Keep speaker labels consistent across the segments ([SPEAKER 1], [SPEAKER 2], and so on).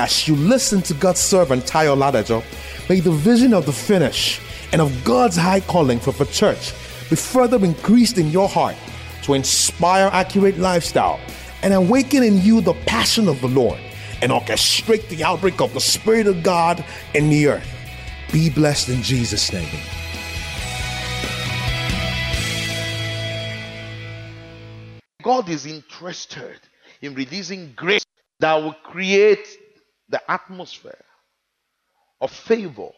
[SPEAKER 1] As you listen to God's servant Tayo Ladajo, may the vision of the finish and of God's high calling for the church be further increased in your heart to inspire accurate lifestyle and awaken in you the passion of the Lord and orchestrate the outbreak of the Spirit of God in the earth. Be blessed in Jesus' name.
[SPEAKER 2] God is interested in releasing grace that will create the atmosphere of favor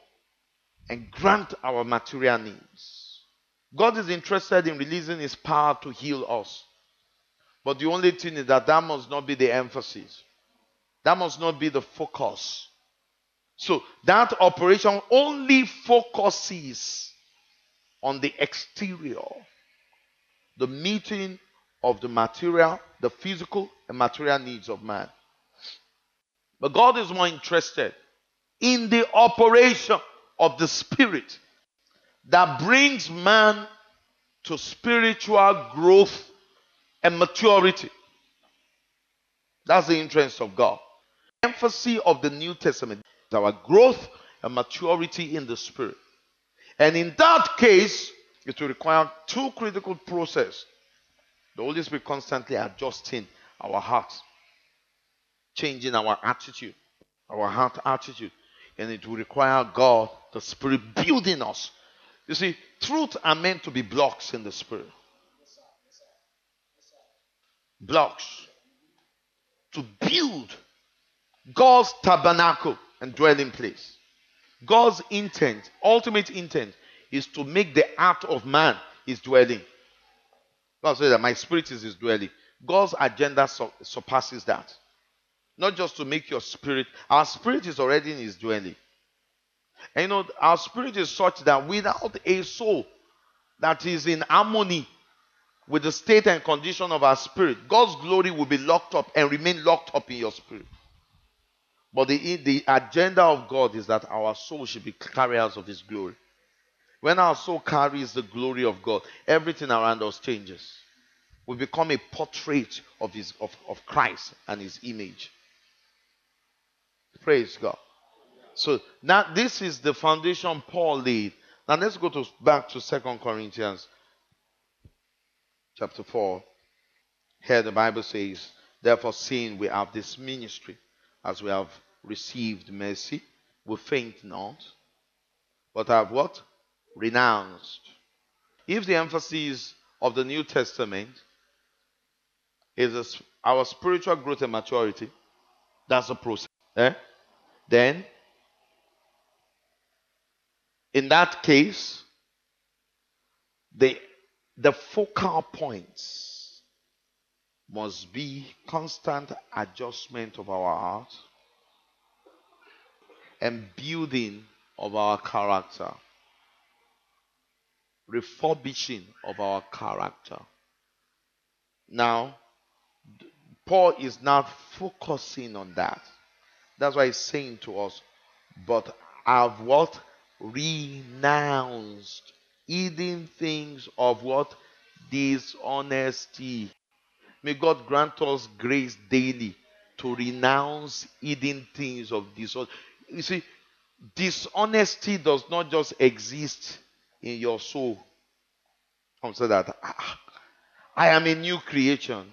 [SPEAKER 2] and grant our material needs. God is interested in releasing His power to heal us. But the only thing is that that must not be the emphasis, that must not be the focus. So that operation only focuses on the exterior, the meeting of the material, the physical and material needs of man. But God is more interested in the operation of the Spirit that brings man to spiritual growth and maturity. That's the interest of God. Emphasis of the New Testament our growth and maturity in the Spirit. And in that case, it will require two critical processes. The Holy Spirit constantly adjusting our hearts changing our attitude, our heart attitude. And it will require God, the Spirit, building us. You see, truth are meant to be blocks in the Spirit. Blocks. To build God's tabernacle and dwelling place. God's intent, ultimate intent, is to make the heart of man his dwelling. God says that my spirit is his dwelling. God's agenda surpasses that. Not just to make your spirit, our spirit is already in his dwelling. And you know, our spirit is such that without a soul that is in harmony with the state and condition of our spirit, God's glory will be locked up and remain locked up in your spirit. But the, the agenda of God is that our soul should be carriers of His glory. When our soul carries the glory of God, everything around us changes. We become a portrait of, his, of, of Christ and His image. Praise God. So now this is the foundation Paul laid. Now let's go to back to Second Corinthians chapter 4. Here the Bible says, Therefore, seeing we have this ministry, as we have received mercy, we faint not, but have what? Renounced. If the emphasis of the New Testament is our spiritual growth and maturity, that's a process. Eh? Then in that case, the, the focal points must be constant adjustment of our heart and building of our character, refurbishing of our character. Now, Paul is not focusing on that. That's why he's saying to us, but have what? Renounced. Hidden things of what? Dishonesty. May God grant us grace daily to renounce hidden things of dishonesty. You see, dishonesty does not just exist in your soul. Come say that ah, ah, I am a new creation.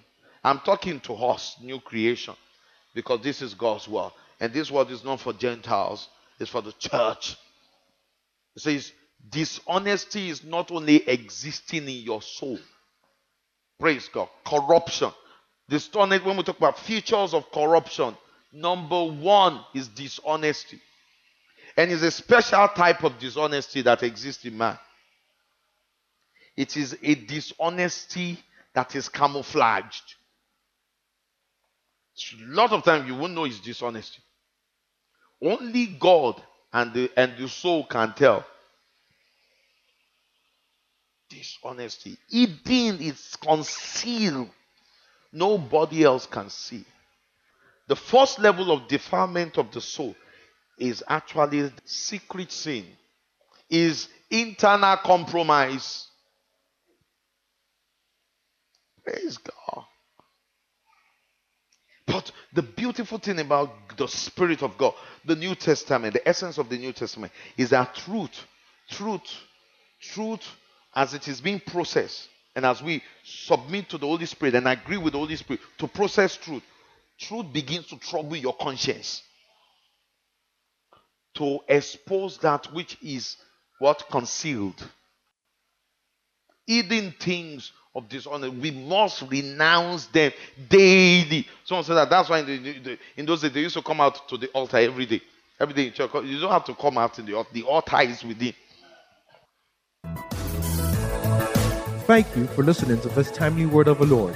[SPEAKER 2] I'm talking to us, new creation, because this is God's word. And this word is not for Gentiles, it's for the church. It says, dishonesty is not only existing in your soul. Praise God. Corruption. Dishonesty, when we talk about features of corruption, number one is dishonesty. And it's a special type of dishonesty that exists in man. It is a dishonesty that is camouflaged. A lot of times you won't know it's dishonesty. Only God and the, and the soul can tell. Dishonesty. Hidden is concealed. Nobody else can see. The first level of defilement of the soul is actually secret sin, is internal compromise. Praise God. But the beautiful thing about the Spirit of God, the New Testament, the essence of the New Testament, is that truth, truth, truth, as it is being processed, and as we submit to the Holy Spirit and agree with the Holy Spirit to process truth, truth begins to trouble your conscience. To expose that which is what concealed. Hidden things of dishonor. We must renounce them daily. Someone said that that's why in, the, in those days they used to come out to the altar every day. Every day in church. You don't have to come out in the altar. The altar is within.
[SPEAKER 1] Thank you for listening to this timely word of the Lord.